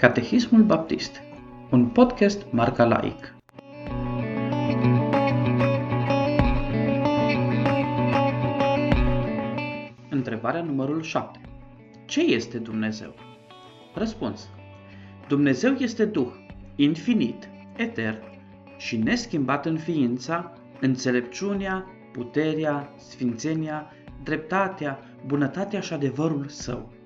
Catehismul Baptist, un podcast marca laic. Întrebarea numărul 7. Ce este Dumnezeu? Răspuns. Dumnezeu este Duh, infinit, etern și neschimbat în ființa, înțelepciunea, puterea, sfințenia, dreptatea, bunătatea și adevărul său